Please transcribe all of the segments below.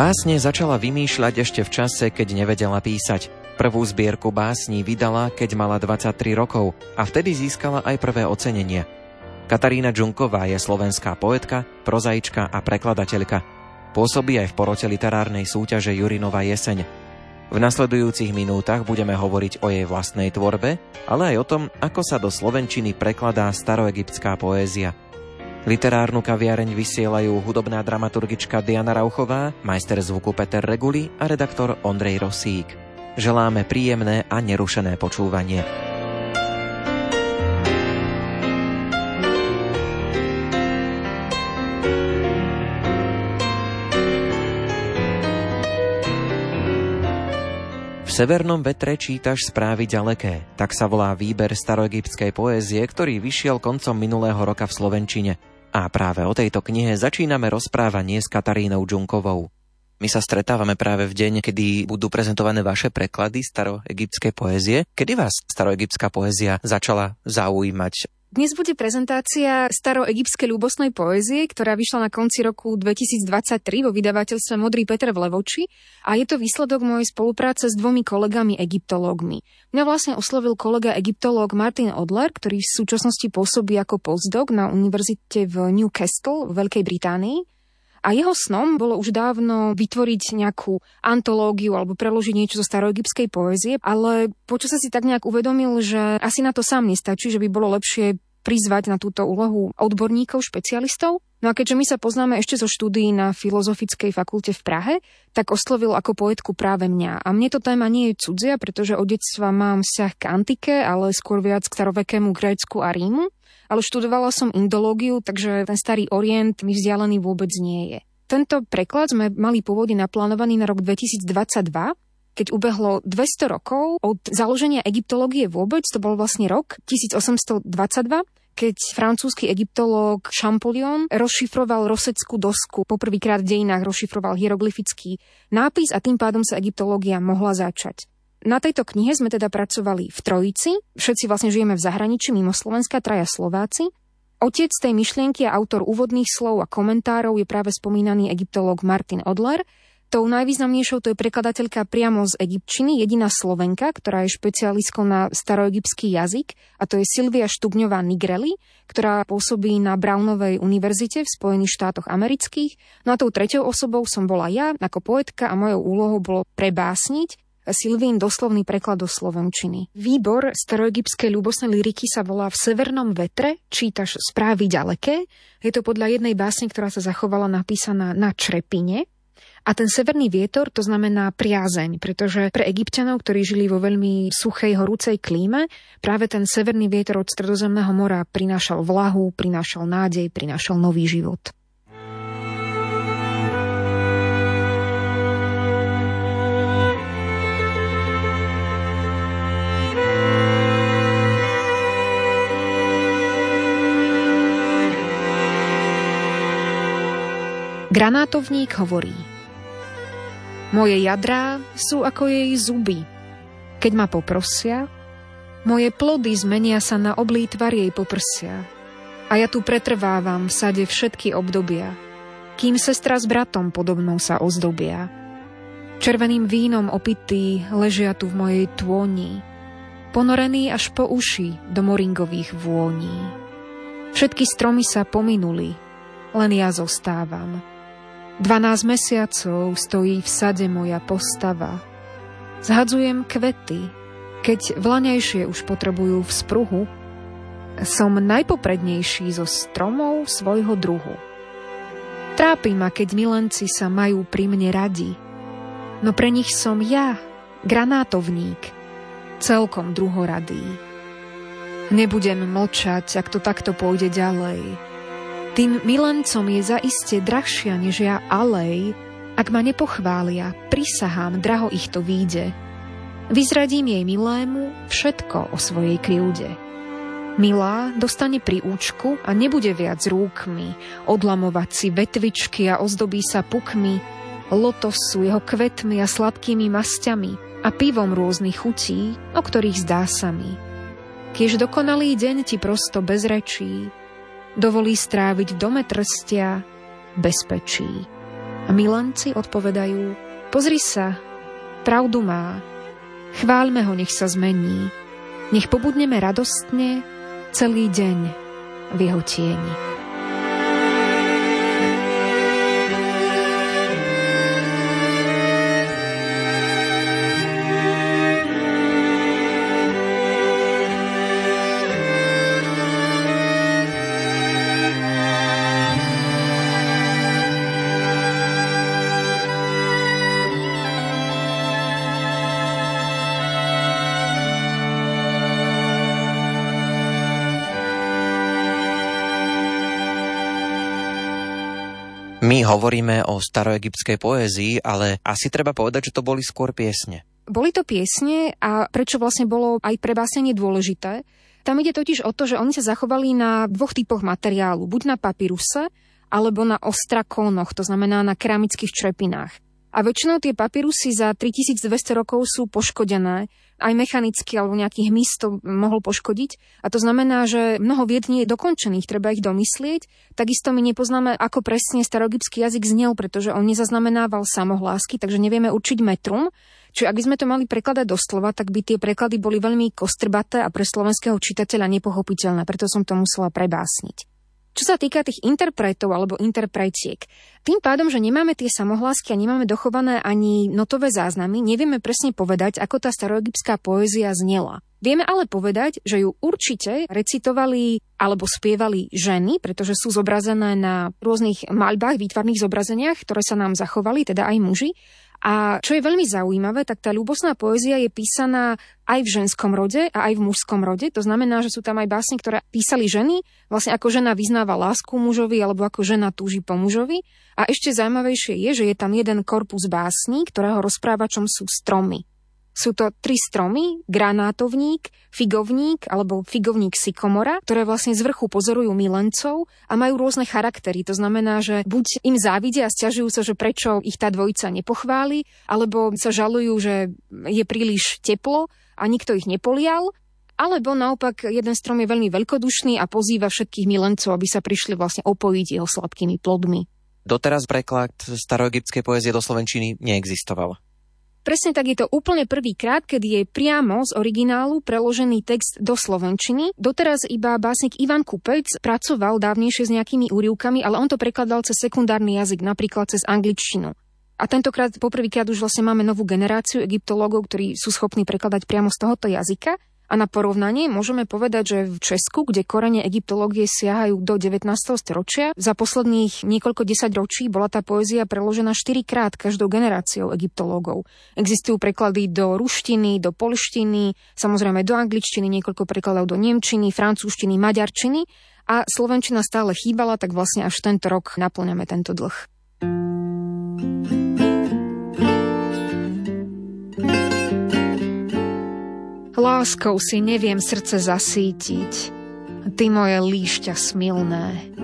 Básne začala vymýšľať ešte v čase, keď nevedela písať. Prvú zbierku básní vydala, keď mala 23 rokov a vtedy získala aj prvé ocenenie. Katarína Džunková je slovenská poetka, prozaička a prekladateľka. Pôsobí aj v porote literárnej súťaže Jurinova jeseň. V nasledujúcich minútach budeme hovoriť o jej vlastnej tvorbe, ale aj o tom, ako sa do slovenčiny prekladá staroegyptská poézia – Literárnu kaviareň vysielajú hudobná dramaturgička Diana Rauchová, majster zvuku Peter Reguli a redaktor Ondrej Rosík. Želáme príjemné a nerušené počúvanie. Severnom vetre čítaš správy ďaleké, tak sa volá výber staroegyptskej poézie, ktorý vyšiel koncom minulého roka v Slovenčine. A práve o tejto knihe začíname rozprávanie s Katarínou Džunkovou. My sa stretávame práve v deň, kedy budú prezentované vaše preklady staroegyptskej poézie. Kedy vás staroegyptská poézia začala zaujímať? Dnes bude prezentácia staroegyptskej ľubosnej poézie, ktorá vyšla na konci roku 2023 vo vydavateľstve Modrý Peter v Levoči a je to výsledok mojej spolupráce s dvomi kolegami egyptológmi. Mňa vlastne oslovil kolega egyptológ Martin Odler, ktorý v súčasnosti pôsobí ako postdoc na univerzite v Newcastle v Veľkej Británii a jeho snom bolo už dávno vytvoriť nejakú antológiu alebo preložiť niečo zo staroegyptskej poézie, ale počas si tak nejak uvedomil, že asi na to sám nestačí, že by bolo lepšie prizvať na túto úlohu odborníkov, špecialistov. No a keďže my sa poznáme ešte zo štúdií na Filozofickej fakulte v Prahe, tak oslovil ako poetku práve mňa. A mne to téma nie je cudzia, pretože od detstva mám vzťah k antike, ale skôr viac k starovekému Grécku a Rímu. Ale študovala som indológiu, takže ten starý orient mi vzdialený vôbec nie je. Tento preklad sme mali pôvodne naplánovaný na rok 2022, keď ubehlo 200 rokov od založenia egyptológie vôbec, to bol vlastne rok 1822, keď francúzsky egyptológ Champollion rozšifroval roseckú dosku. Poprvýkrát v dejinách rozšifroval hieroglyfický nápis a tým pádom sa egyptológia mohla začať. Na tejto knihe sme teda pracovali v Trojici, všetci vlastne žijeme v zahraničí mimo Slovenska, traja Slováci. Otec tej myšlienky a autor úvodných slov a komentárov je práve spomínaný egyptológ Martin Odler, Tou najvýznamnejšou to je prekladateľka priamo z egyptčiny, jediná Slovenka, ktorá je špecialistkou na staroegyptský jazyk, a to je Silvia Štugňová Nigreli, ktorá pôsobí na Brownovej univerzite v Spojených štátoch amerických. No a tou treťou osobou som bola ja, ako poetka a mojou úlohou bolo prebásniť Silvín doslovný preklad do slovenčiny. Výbor staroegyptskej ľubosnej liriky sa volá V severnom vetre, čítaš správy ďaleké. Je to podľa jednej básne, ktorá sa zachovala napísaná na črepine, a ten severný vietor to znamená priazeň, pretože pre egyptianov, ktorí žili vo veľmi suchej, horúcej klíme, práve ten severný vietor od Stredozemného mora prinášal vlahu, prinášal nádej, prinášal nový život. Granátovník hovorí – moje jadrá sú ako jej zuby. Keď ma poprosia, moje plody zmenia sa na oblý tvar jej poprsia. A ja tu pretrvávam v sade všetky obdobia, kým sestra s bratom podobnou sa ozdobia. Červeným vínom opitý ležia tu v mojej tôni, ponorený až po uši do moringových vôní. Všetky stromy sa pominuli, len ja zostávam – 12 mesiacov stojí v sade moja postava. Zhadzujem kvety, keď vlaňajšie už potrebujú v spruhu. Som najpoprednejší zo stromov svojho druhu. Trápi ma, keď milenci sa majú pri mne radi. No pre nich som ja, granátovník, celkom druhoradý. Nebudem mlčať, ak to takto pôjde ďalej tým milencom je zaiste drahšia než ja alej, ak ma nepochvália, prisahám, draho ich to výjde. Vyzradím jej milému všetko o svojej krivde. Milá dostane pri účku a nebude viac rúkmi, odlamovať si vetvičky a ozdobí sa pukmi, lotosu, jeho kvetmi a sladkými masťami a pivom rôznych chutí, o ktorých zdá sa mi. Kiež dokonalý deň ti prosto bez rečí, dovolí stráviť v dome trstia bezpečí. A milanci odpovedajú, pozri sa, pravdu má, chváľme ho, nech sa zmení, nech pobudneme radostne celý deň v jeho tieni. Hovoríme o staroegyptskej poézii, ale asi treba povedať, že to boli skôr piesne. Boli to piesne a prečo vlastne bolo aj pre básenie dôležité? Tam ide totiž o to, že oni sa zachovali na dvoch typoch materiálu. Buď na papíruse, alebo na ostrakónoch, to znamená na keramických črepinách. A väčšinou tie papírusy za 3200 rokov sú poškodené, aj mechanicky alebo nejaký hmyz to mohol poškodiť. A to znamená, že mnoho vied nie je dokončených, treba ich domyslieť. Takisto my nepoznáme, ako presne staroegyptský jazyk znel, pretože on nezaznamenával samohlásky, takže nevieme určiť metrum. Čiže ak by sme to mali prekladať doslova, tak by tie preklady boli veľmi kostrbaté a pre slovenského čitateľa nepochopiteľné, preto som to musela prebásniť. Čo sa týka tých interpretov alebo interpretiek, tým pádom, že nemáme tie samohlásky a nemáme dochované ani notové záznamy, nevieme presne povedať, ako tá staroegyptská poézia znela. Vieme ale povedať, že ju určite recitovali alebo spievali ženy, pretože sú zobrazené na rôznych maľbách, výtvarných zobrazeniach, ktoré sa nám zachovali, teda aj muži. A čo je veľmi zaujímavé, tak tá ľubosná poézia je písaná aj v ženskom rode a aj v mužskom rode. To znamená, že sú tam aj básne, ktoré písali ženy, vlastne ako žena vyznáva lásku mužovi alebo ako žena túži po mužovi. A ešte zaujímavejšie je, že je tam jeden korpus básní, ktorého rozprávačom sú stromy. Sú to tri stromy, granátovník, figovník alebo figovník sykomora, ktoré vlastne z vrchu pozorujú milencov a majú rôzne charaktery. To znamená, že buď im závidia a stiažujú sa, že prečo ich tá dvojica nepochváli, alebo sa žalujú, že je príliš teplo a nikto ich nepolial, alebo naopak jeden strom je veľmi veľkodušný a pozýva všetkých milencov, aby sa prišli vlastne opojiť jeho sladkými plodmi. Doteraz preklad staroegyptskej poezie do Slovenčiny neexistoval. Presne tak je to úplne prvýkrát, keď je priamo z originálu preložený text do slovenčiny. Doteraz iba básnik Ivan Kupec pracoval dávnejšie s nejakými úrivkami, ale on to prekladal cez sekundárny jazyk, napríklad cez angličtinu. A tentokrát poprvýkrát už vlastne máme novú generáciu egyptológov, ktorí sú schopní prekladať priamo z tohoto jazyka. A na porovnanie môžeme povedať, že v Česku, kde korene egyptológie siahajú do 19. storočia, za posledných niekoľko desať ročí bola tá poézia preložená 4 krát každou generáciou egyptológov. Existujú preklady do ruštiny, do polštiny, samozrejme do angličtiny, niekoľko prekladov do nemčiny, francúzštiny, maďarčiny a slovenčina stále chýbala, tak vlastne až tento rok naplňame tento dlh. Láskou si neviem srdce zasítiť, ty moje líšťa smilné.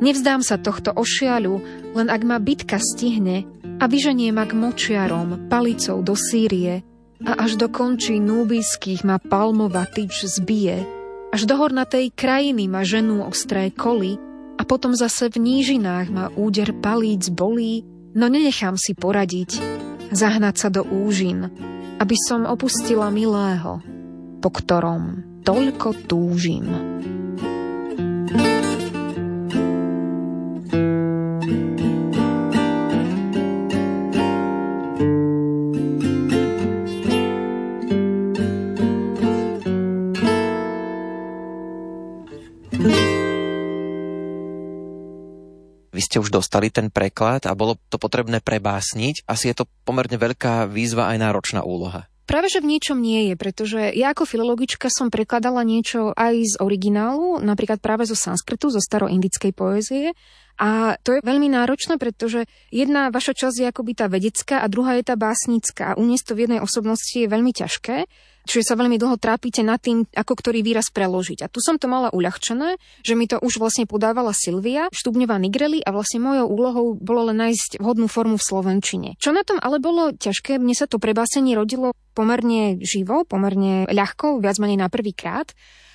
Nevzdám sa tohto ošiaľu, len ak ma bitka stihne a vyženie ma k močiarom, palicou do Sýrie a až do končí núbyských ma palmová tyč zbije, až do hornatej krajiny ma ženú ostré koly a potom zase v nížinách ma úder palíc bolí, no nenechám si poradiť, zahnať sa do úžin, aby som opustila milého, po ktorom toľko túžim. Vy ste už dostali ten preklad a bolo to potrebné prebásniť. Asi je to pomerne veľká výzva aj náročná úloha. Práve, že v niečom nie je, pretože ja ako filologička som prekladala niečo aj z originálu, napríklad práve zo sanskritu, zo staroindickej poézie. A to je veľmi náročné, pretože jedna vaša časť je akoby tá vedecká a druhá je tá básnická. A uniesť to v jednej osobnosti je veľmi ťažké. Čiže sa veľmi dlho trápite nad tým, ako ktorý výraz preložiť. A tu som to mala uľahčené, že mi to už vlastne podávala Silvia, Štubňová Nigreli a vlastne mojou úlohou bolo len nájsť vhodnú formu v slovenčine. Čo na tom ale bolo ťažké, mne sa to prebásenie rodilo pomerne živo, pomerne ľahko, viac menej na prvý krát.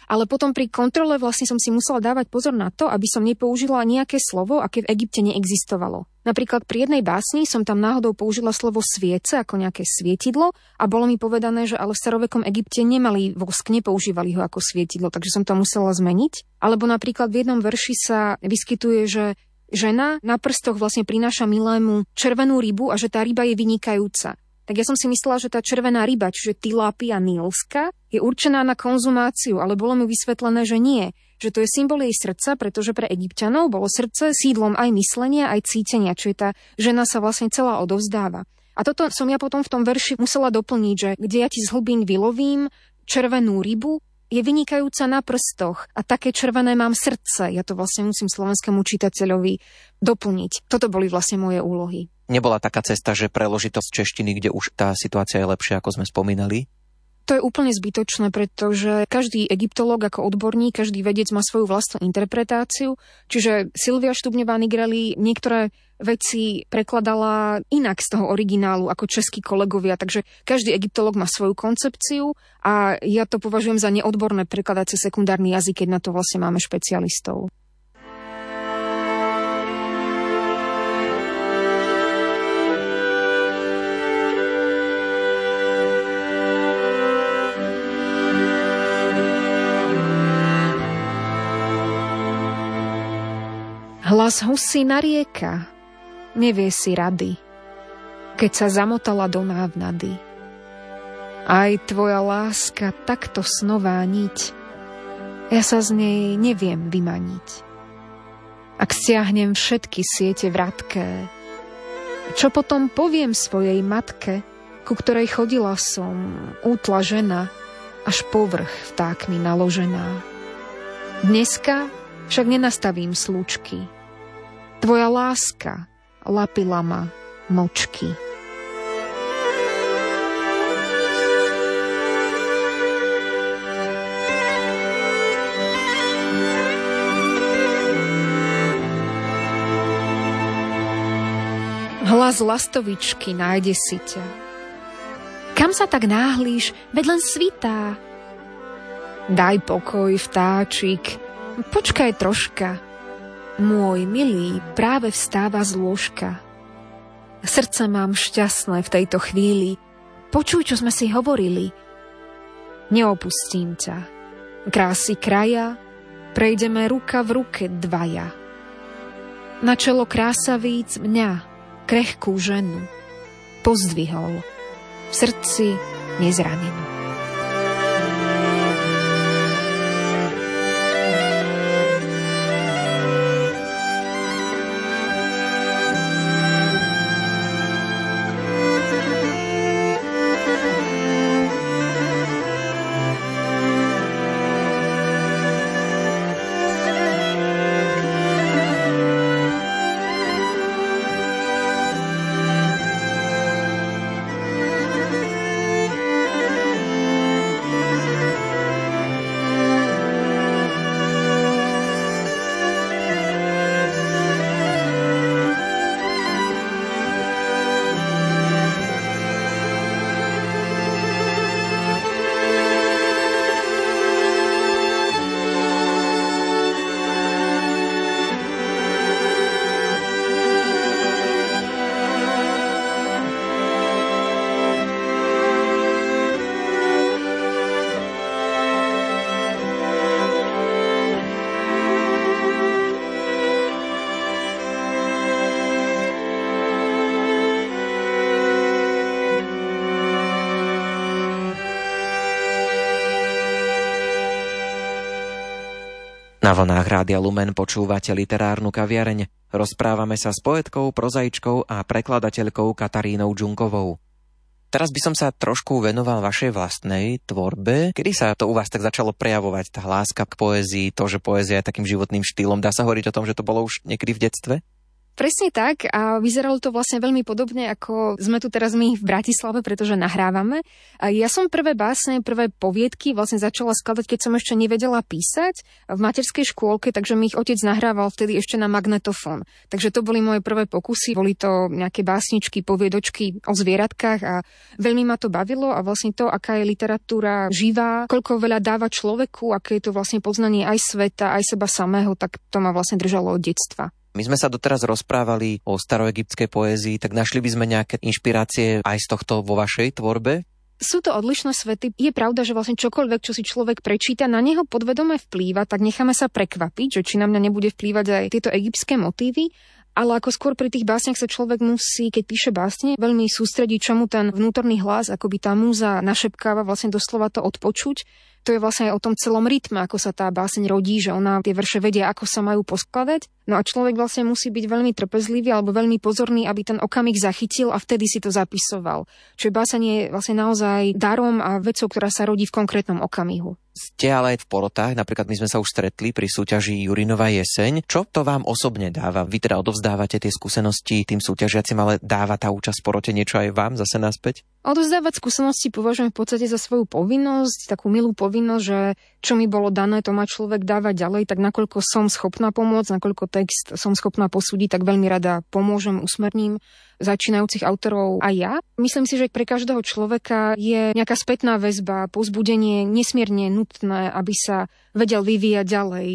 Ale potom pri kontrole vlastne som si musela dávať pozor na to, aby som nepoužila nejaké slovo, aké v Egypte neexistovalo. Napríklad pri jednej básni som tam náhodou použila slovo sviece ako nejaké svietidlo a bolo mi povedané, že ale v starovekom Egypte nemali vosk, nepoužívali ho ako svietidlo, takže som to musela zmeniť. Alebo napríklad v jednom verši sa vyskytuje, že žena na prstoch vlastne prináša milému červenú rybu a že tá ryba je vynikajúca tak ja som si myslela, že tá červená ryba, čiže tilapia nilska, je určená na konzumáciu, ale bolo mi vysvetlené, že nie, že to je symbol jej srdca, pretože pre egyptianov bolo srdce sídlom aj myslenia, aj cítenia, čiže tá žena sa vlastne celá odovzdáva. A toto som ja potom v tom verši musela doplniť, že kde ja ti z hlbín vylovím červenú rybu, je vynikajúca na prstoch a také červené mám srdce. Ja to vlastne musím slovenskému čitateľovi doplniť. Toto boli vlastne moje úlohy. Nebola taká cesta, že preložiť to z češtiny, kde už tá situácia je lepšia, ako sme spomínali? To je úplne zbytočné, pretože každý egyptológ ako odborník, každý vedec má svoju vlastnú interpretáciu. Čiže Silvia Štubnevá Nigreli niektoré veci prekladala inak z toho originálu ako českí kolegovia, takže každý egyptológ má svoju koncepciu a ja to považujem za neodborné prekladacie sekundárny jazyk, keď na to vlastne máme špecialistov. Hlas husí narieka, nevie si rady, keď sa zamotala do návnady. Aj tvoja láska takto snová niť, ja sa z nej neviem vymaniť. Ak stiahnem všetky siete vratké, čo potom poviem svojej matke, ku ktorej chodila som, útla žena, až povrch vtákmi naložená. Dneska však nenastavím slúčky, Tvoja láska lapila ma močky. Hlas lastovičky nájde si ťa. Kam sa tak náhlíš, veď len svitá. Daj pokoj, vtáčik, počkaj troška, môj milý práve vstáva z lôžka. Srdce mám šťastné v tejto chvíli. Počuj, čo sme si hovorili. Neopustím ťa. Krásy kraja, prejdeme ruka v ruke dvaja. Na čelo krásavíc mňa, krehkú ženu, pozdvihol, v srdci nezranenú. Na vlnách Rádia Lumen počúvate literárnu kaviareň. Rozprávame sa s poetkou, prozaičkou a prekladateľkou Katarínou Džunkovou. Teraz by som sa trošku venoval vašej vlastnej tvorbe. Kedy sa to u vás tak začalo prejavovať, tá láska k poézii, to, že poézia je takým životným štýlom? Dá sa hovoriť o tom, že to bolo už niekedy v detstve? Presne tak a vyzeralo to vlastne veľmi podobne, ako sme tu teraz my v Bratislave, pretože nahrávame. A ja som prvé básne, prvé poviedky vlastne začala skladať, keď som ešte nevedela písať v materskej škôlke, takže mi ich otec nahrával vtedy ešte na magnetofón. Takže to boli moje prvé pokusy, boli to nejaké básničky, poviedočky o zvieratkách a veľmi ma to bavilo a vlastne to, aká je literatúra živá, koľko veľa dáva človeku, aké je to vlastne poznanie aj sveta, aj seba samého, tak to ma vlastne držalo od detstva. My sme sa doteraz rozprávali o staroegyptskej poézii, tak našli by sme nejaké inšpirácie aj z tohto vo vašej tvorbe? Sú to odlišné svety. Je pravda, že vlastne čokoľvek, čo si človek prečíta, na neho podvedome vplýva, tak necháme sa prekvapiť, že či na mňa nebude vplývať aj tieto egyptské motívy. Ale ako skôr pri tých básniach sa človek musí, keď píše básne, veľmi sústrediť, čomu ten vnútorný hlas, ako by tá múza našepkáva, vlastne doslova to odpočuť to je vlastne aj o tom celom rytme, ako sa tá báseň rodí, že ona tie verše vedia, ako sa majú poskladať. No a človek vlastne musí byť veľmi trpezlivý alebo veľmi pozorný, aby ten okamih zachytil a vtedy si to zapisoval. Čiže báseň je vlastne naozaj darom a vecou, ktorá sa rodí v konkrétnom okamihu. Ste ale aj v porotách, napríklad my sme sa už stretli pri súťaži Jurinová jeseň. Čo to vám osobne dáva? Vy teda odovzdávate tie skúsenosti tým súťažiacim, ale dáva tá účasť v porote niečo aj vám zase naspäť? Odozdávať skúsenosti považujem v podstate za svoju povinnosť, takú milú povinnosť, že čo mi bolo dané, to má človek dávať ďalej, tak nakoľko som schopná pomôcť, nakoľko text som schopná posúdiť, tak veľmi rada pomôžem, usmerním začínajúcich autorov aj ja. Myslím si, že pre každého človeka je nejaká spätná väzba, pozbudenie nesmierne nutné, aby sa vedel vyvíjať ďalej.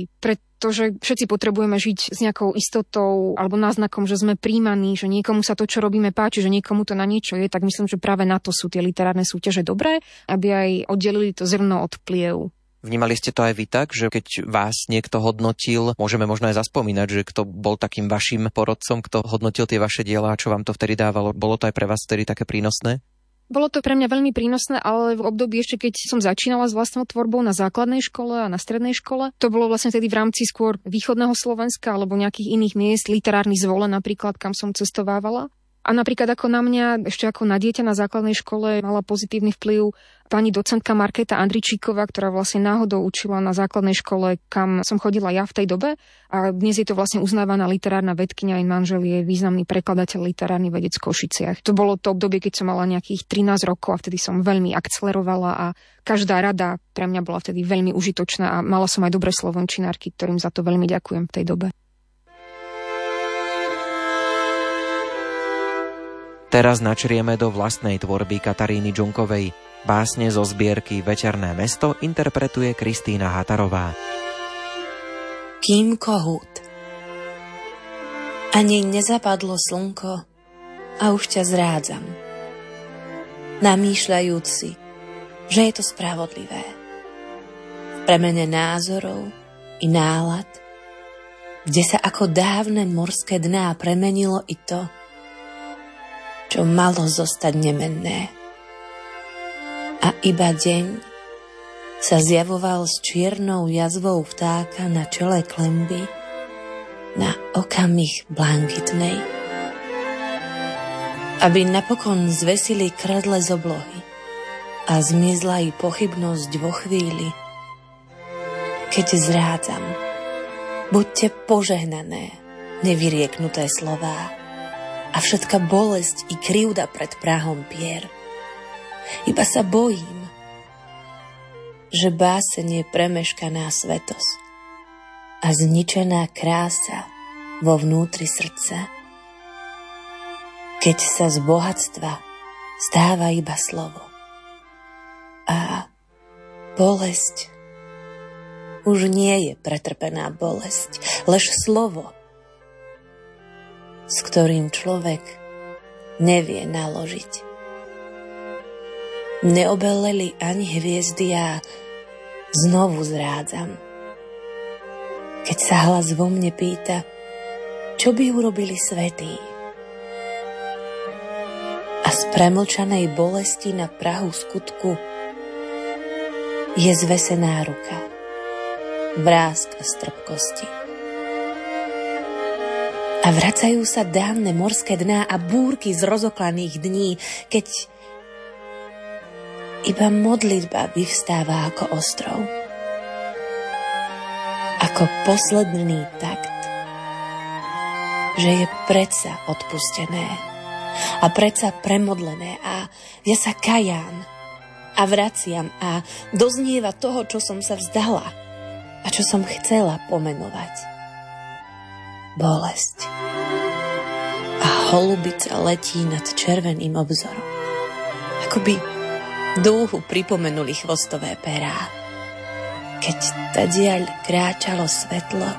Pretože všetci potrebujeme žiť s nejakou istotou alebo náznakom, že sme príjmaní, že niekomu sa to, čo robíme, páči, že niekomu to na niečo je, tak myslím, že práve na to sú tie literárne súťaže dobré, aby aj oddelili to zrno od pliev. Vnímali ste to aj vy tak, že keď vás niekto hodnotil, môžeme možno aj zaspomínať, že kto bol takým vašim porodcom, kto hodnotil tie vaše diela a čo vám to vtedy dávalo. Bolo to aj pre vás vtedy také prínosné? Bolo to pre mňa veľmi prínosné, ale v období ešte, keď som začínala s vlastnou tvorbou na základnej škole a na strednej škole, to bolo vlastne vtedy v rámci skôr východného Slovenska alebo nejakých iných miest, literárny zvole napríklad, kam som cestovávala. A napríklad ako na mňa, ešte ako na dieťa na základnej škole mala pozitívny vplyv pani docentka Marketa Andričíková, ktorá vlastne náhodou učila na základnej škole, kam som chodila ja v tej dobe. A dnes je to vlastne uznávaná literárna vedkynia, aj manžel je významný prekladateľ literárny vedec v Košiciach. To bolo to obdobie, keď som mala nejakých 13 rokov a vtedy som veľmi akcelerovala a každá rada pre mňa bola vtedy veľmi užitočná a mala som aj dobré slovenčinárky, ktorým za to veľmi ďakujem v tej dobe. Teraz načrieme do vlastnej tvorby Kataríny Džunkovej. Básne zo zbierky Večerné mesto interpretuje Kristýna Hatarová. Kým kohút Ani nezapadlo slnko a už ťa zrádzam. Namýšľajúc si, že je to spravodlivé. V premene názorov i nálad, kde sa ako dávne morské dná premenilo i to, čo malo zostať nemenné. A iba deň sa zjavoval s čiernou jazvou vtáka na čele klemby na okamih blankitnej. Aby napokon zvesili kradle z oblohy a zmizla i pochybnosť vo chvíli, keď zrádzam. Buďte požehnané, nevyrieknuté slová a všetka bolesť i krivda pred Prahom pier. Iba sa bojím, že básen je premeškaná svetosť a zničená krása vo vnútri srdca. Keď sa z bohatstva stáva iba slovo a bolesť už nie je pretrpená bolesť, lež slovo – s ktorým človek nevie naložiť. Neobeleli ani hviezdy a znovu zrádzam. Keď sa hlas vo mne pýta, čo by urobili svetí? A z premlčanej bolesti na Prahu skutku je zvesená ruka, vrázk a strpkosti a vracajú sa dávne morské dná a búrky z rozoklaných dní, keď iba modlitba vyvstáva ako ostrov. Ako posledný takt že je predsa odpustené a predsa premodlené a ja sa kajám a vraciam a doznieva toho, čo som sa vzdala a čo som chcela pomenovať. Bolesť. A holubica letí nad červeným obzorom. Akoby dúhu pripomenuli chvostové perá. Keď tadiaľ kráčalo svetlo,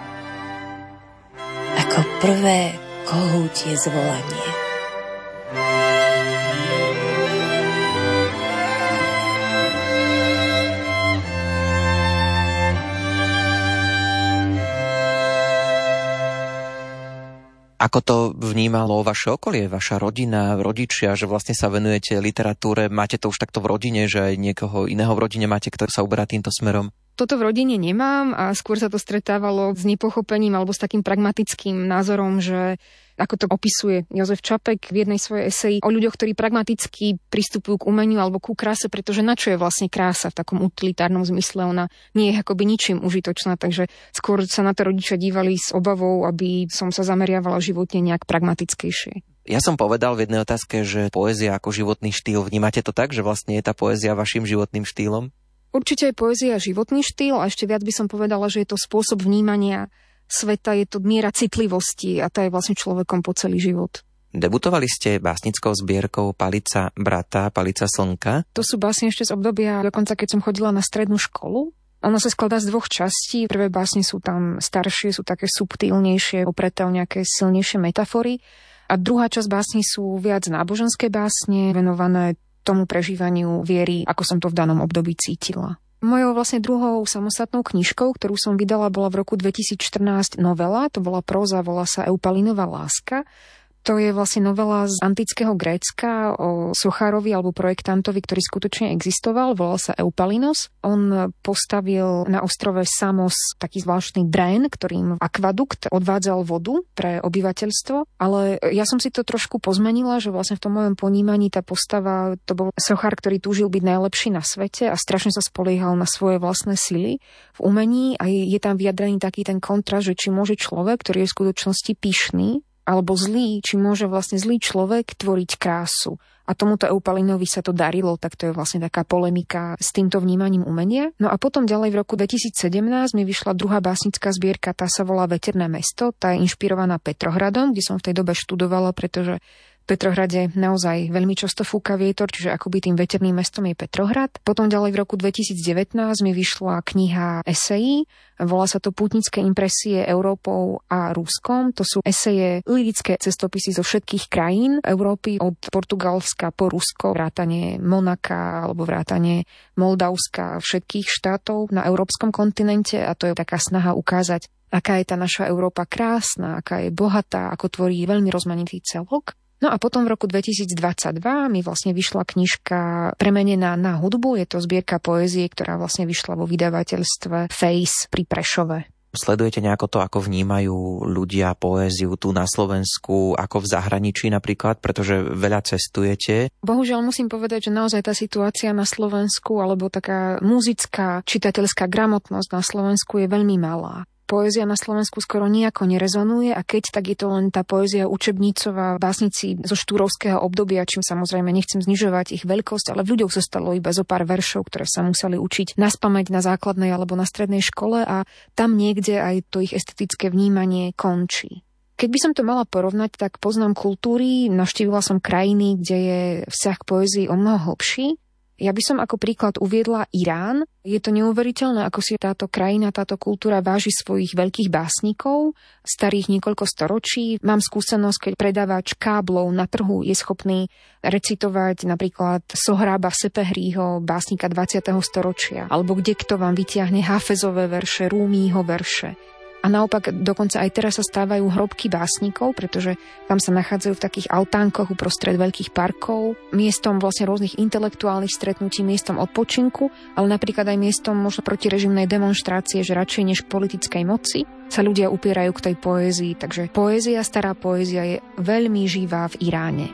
ako prvé kohútie zvolanie. Ako to vnímalo vaše okolie, vaša rodina, rodičia, že vlastne sa venujete literatúre? Máte to už takto v rodine, že aj niekoho iného v rodine máte, ktorý sa uberá týmto smerom? Toto v rodine nemám a skôr sa to stretávalo s nepochopením alebo s takým pragmatickým názorom, že ako to opisuje Jozef Čapek v jednej svojej eseji o ľuďoch, ktorí pragmaticky pristupujú k umeniu alebo ku kráse, pretože na čo je vlastne krása v takom utilitárnom zmysle? Ona nie je akoby ničím užitočná, takže skôr sa na to rodičia dívali s obavou, aby som sa zameriavala životne nejak pragmatickejšie. Ja som povedal v jednej otázke, že poézia ako životný štýl, vnímate to tak, že vlastne je tá poézia vašim životným štýlom? Určite je poézia životný štýl a ešte viac by som povedala, že je to spôsob vnímania sveta, je to miera citlivosti a tá je vlastne človekom po celý život. Debutovali ste básnickou zbierkou Palica brata, Palica slnka? To sú básne ešte z obdobia, dokonca keď som chodila na strednú školu. Ono sa skladá z dvoch častí. Prvé básne sú tam staršie, sú také subtilnejšie, opreté o nejaké silnejšie metafory. A druhá časť básni sú viac náboženské básne, venované tomu prežívaniu viery, ako som to v danom období cítila. Mojou vlastne druhou samostatnou knižkou, ktorú som vydala, bola v roku 2014 novela, to bola próza, volá sa Eupalinová láska. To je vlastne novela z antického Grécka o Sochárovi alebo projektantovi, ktorý skutočne existoval, volal sa Eupalinos. On postavil na ostrove Samos taký zvláštny drén, ktorým akvadukt odvádzal vodu pre obyvateľstvo, ale ja som si to trošku pozmenila, že vlastne v tom mojom ponímaní tá postava, to bol Sochár, ktorý túžil byť najlepší na svete a strašne sa spoliehal na svoje vlastné sily v umení a je, je tam vyjadrený taký ten kontrast, že či môže človek, ktorý je v skutočnosti pyšný, alebo zlý, či môže vlastne zlý človek tvoriť krásu. A tomuto Eupalinovi sa to darilo, tak to je vlastne taká polemika s týmto vnímaním umenia. No a potom ďalej v roku 2017 mi vyšla druhá básnická zbierka, tá sa volá Veterné mesto, tá je inšpirovaná Petrohradom, kde som v tej dobe študovala, pretože Petrohrade naozaj veľmi často fúka vietor, čiže akoby tým veterným mestom je Petrohrad. Potom ďalej v roku 2019 mi vyšla kniha esejí, volá sa to Pútnické impresie Európou a Ruskom. To sú eseje, lirické cestopisy zo všetkých krajín Európy, od Portugalska po Rusko, vrátanie Monaka alebo vrátanie Moldavska, všetkých štátov na európskom kontinente a to je taká snaha ukázať aká je tá naša Európa krásna, aká je bohatá, ako tvorí veľmi rozmanitý celok. No a potom v roku 2022 mi vlastne vyšla knižka premenená na hudbu. Je to zbierka poézie, ktorá vlastne vyšla vo vydavateľstve Face pri Prešove. Sledujete nejako to, ako vnímajú ľudia poéziu tu na Slovensku, ako v zahraničí napríklad, pretože veľa cestujete? Bohužiaľ musím povedať, že naozaj tá situácia na Slovensku alebo taká muzická čitateľská gramotnosť na Slovensku je veľmi malá poézia na Slovensku skoro nejako nerezonuje a keď, tak je to len tá poézia učebnícová, básnici zo štúrovského obdobia, čím samozrejme nechcem znižovať ich veľkosť, ale v ľuďoch zostalo iba zo pár veršov, ktoré sa museli učiť na spameť na základnej alebo na strednej škole a tam niekde aj to ich estetické vnímanie končí. Keď by som to mala porovnať, tak poznám kultúry, navštívila som krajiny, kde je vzťah poézii o mnoho hlbší ja by som ako príklad uviedla Irán. Je to neuveriteľné, ako si táto krajina, táto kultúra váži svojich veľkých básnikov, starých niekoľko storočí. Mám skúsenosť, keď predávač káblov na trhu je schopný recitovať napríklad Sohrába Sepehrího, básnika 20. storočia, alebo kde kto vám vytiahne Hafezové verše, Rúmího verše. A naopak dokonca aj teraz sa stávajú hrobky básnikov, pretože tam sa nachádzajú v takých altánkoch uprostred veľkých parkov, miestom vlastne rôznych intelektuálnych stretnutí, miestom odpočinku, ale napríklad aj miestom možno protirežimnej demonstrácie, že radšej než politickej moci sa ľudia upierajú k tej poézii. Takže poézia, stará poézia je veľmi živá v Iráne.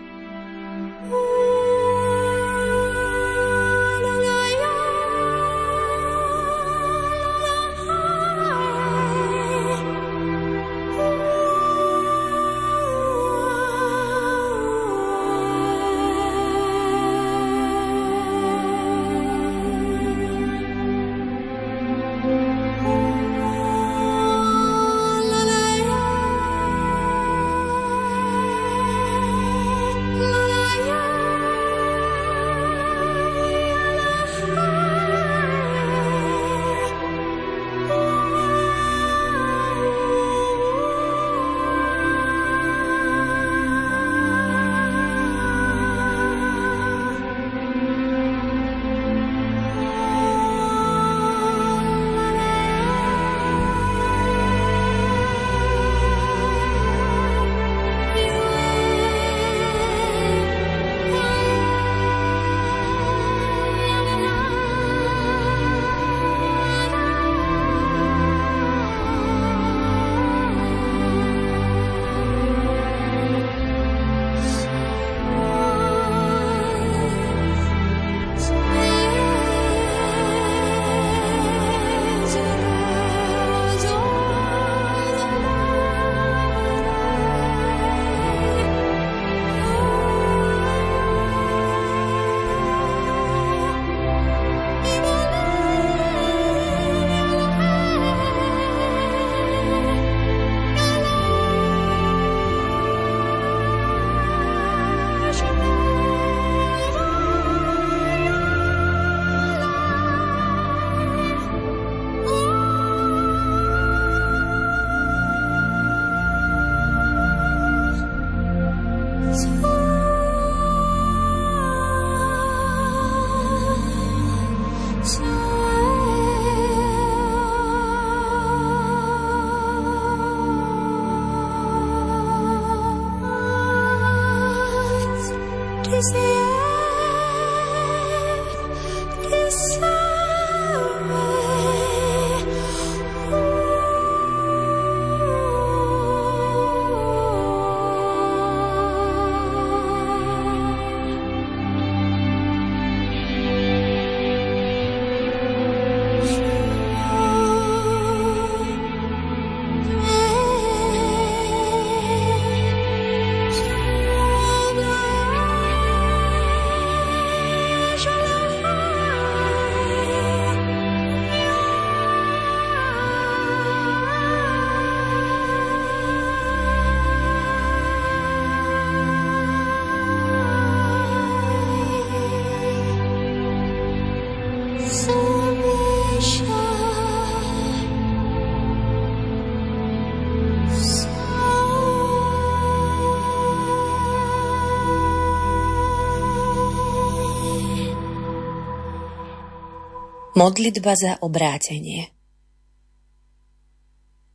Modlitba za obrátenie.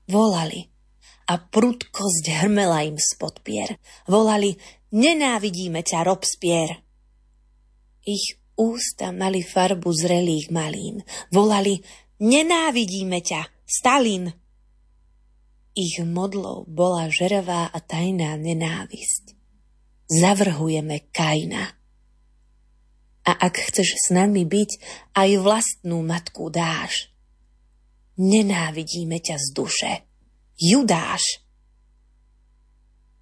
Volali a prudkosť hrmela im spod pier. Volali, nenávidíme ťa, Robspier. Ich ústa mali farbu zrelých malín. Volali, nenávidíme ťa, Stalin. Ich modlou bola žeravá a tajná nenávisť. Zavrhujeme Kaina. A ak chceš s nami byť, aj vlastnú matku dáš. Nenávidíme ťa z duše. Judáš.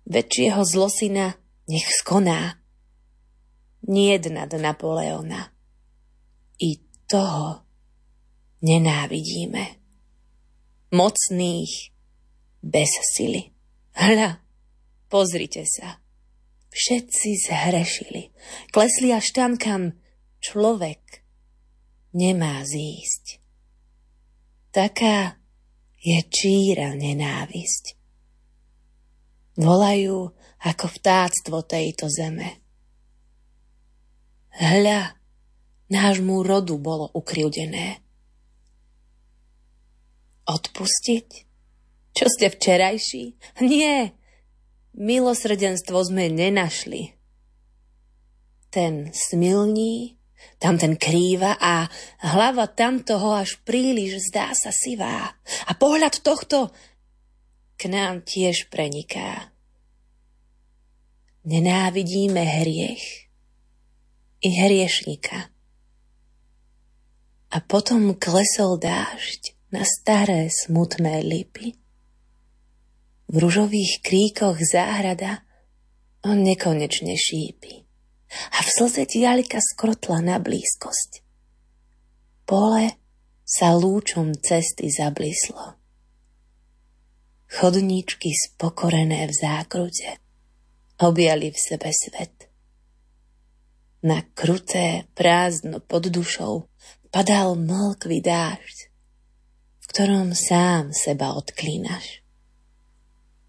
Väčšieho zlosina nech skoná. Nied nad Napoleona. I toho nenávidíme. Mocných bez sily. Hľa, pozrite sa. Všetci zhrešili. Klesli až tam, kam človek nemá zísť. Taká je číra nenávisť. Volajú ako vtáctvo tejto zeme. Hľa, nášmu rodu bolo ukriudené. Odpustiť? Čo ste včerajší? Nie, milosrdenstvo sme nenašli. Ten smilní, tam ten krýva a hlava tamtoho až príliš zdá sa sivá. A pohľad tohto k nám tiež preniká. Nenávidíme hriech i hriešnika. A potom klesol dážď na staré smutné lipy v ružových kríkoch záhrada on nekonečne šípi. A v slze dialika skrotla na blízkosť. Pole sa lúčom cesty zablíslo. Chodníčky spokorené v zákrute objali v sebe svet. Na kruté prázdno pod dušou padal mlkvý dážď, v ktorom sám seba odklínaš.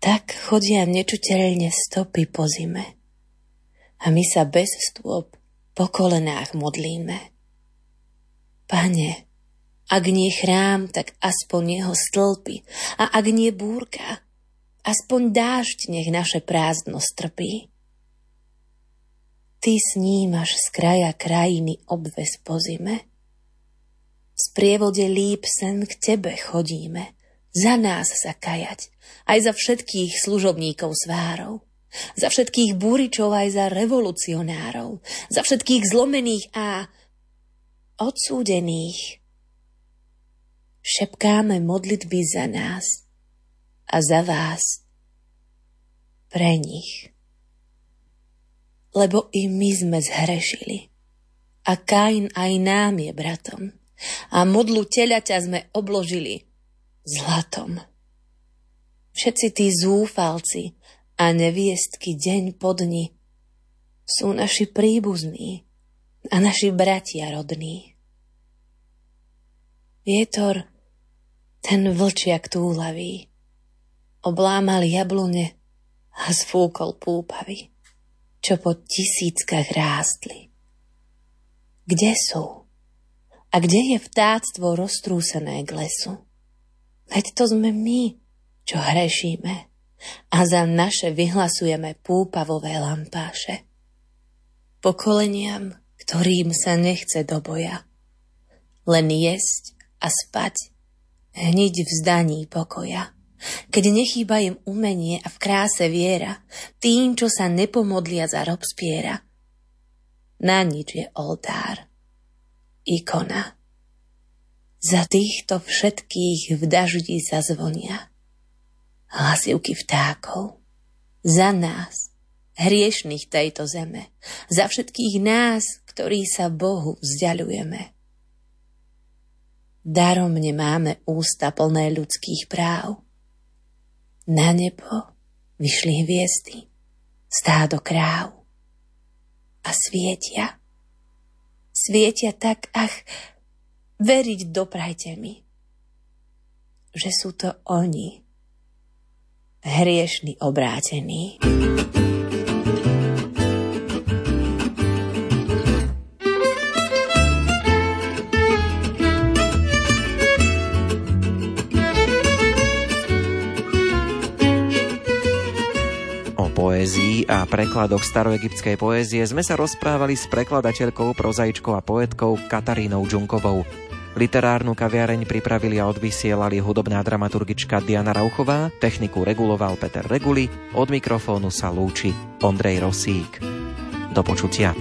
Tak chodia nečuteľne stopy po zime. A my sa bez stôp po kolenách modlíme. Pane, ak nie chrám, tak aspoň jeho stĺpy. A ak nie búrka, aspoň dážď nech naše prázdno strpí. Ty snímaš z kraja krajiny obves po zime. V sprievode líp sen k tebe chodíme, za nás zakajať aj za všetkých služobníkov svárov, za všetkých búričov aj za revolucionárov, za všetkých zlomených a odsúdených. Šepkáme modlitby za nás a za vás pre nich. Lebo i my sme zhrešili a Kain aj nám je bratom a modlu telaťa sme obložili zlatom. Všetci tí zúfalci a neviestky deň po dni sú naši príbuzní a naši bratia rodní. Vietor, ten vlčiak túlavý, oblámal jablune a zfúkol púpavy. čo po tisíckach rástli. Kde sú? A kde je vtáctvo roztrúsené k lesu? Veď to sme my, čo hrešíme a za naše vyhlasujeme púpavové lampáše. Pokoleniam, ktorým sa nechce do boja. Len jesť a spať, hniť v zdaní pokoja. Keď nechýba im umenie a v kráse viera, tým, čo sa nepomodlia za rob spiera. Na nič je oltár ikona. Za týchto všetkých v daždi zazvonia. Hlasivky vtákov. Za nás, hriešných tejto zeme. Za všetkých nás, ktorí sa Bohu vzdialujeme. Darom nemáme ústa plné ľudských práv. Na nebo vyšli hviezdy, stádo kráv a svietia svietia tak, ach, veriť doprajte mi, že sú to oni, hriešni obrátení. poézii a prekladoch staroegyptskej poézie sme sa rozprávali s prekladateľkou, prozaičkou a poetkou Katarínou Džunkovou. Literárnu kaviareň pripravili a odvysielali hudobná dramaturgička Diana Rauchová, techniku reguloval Peter Reguli, od mikrofónu sa lúči Ondrej Rosík. Do počutia.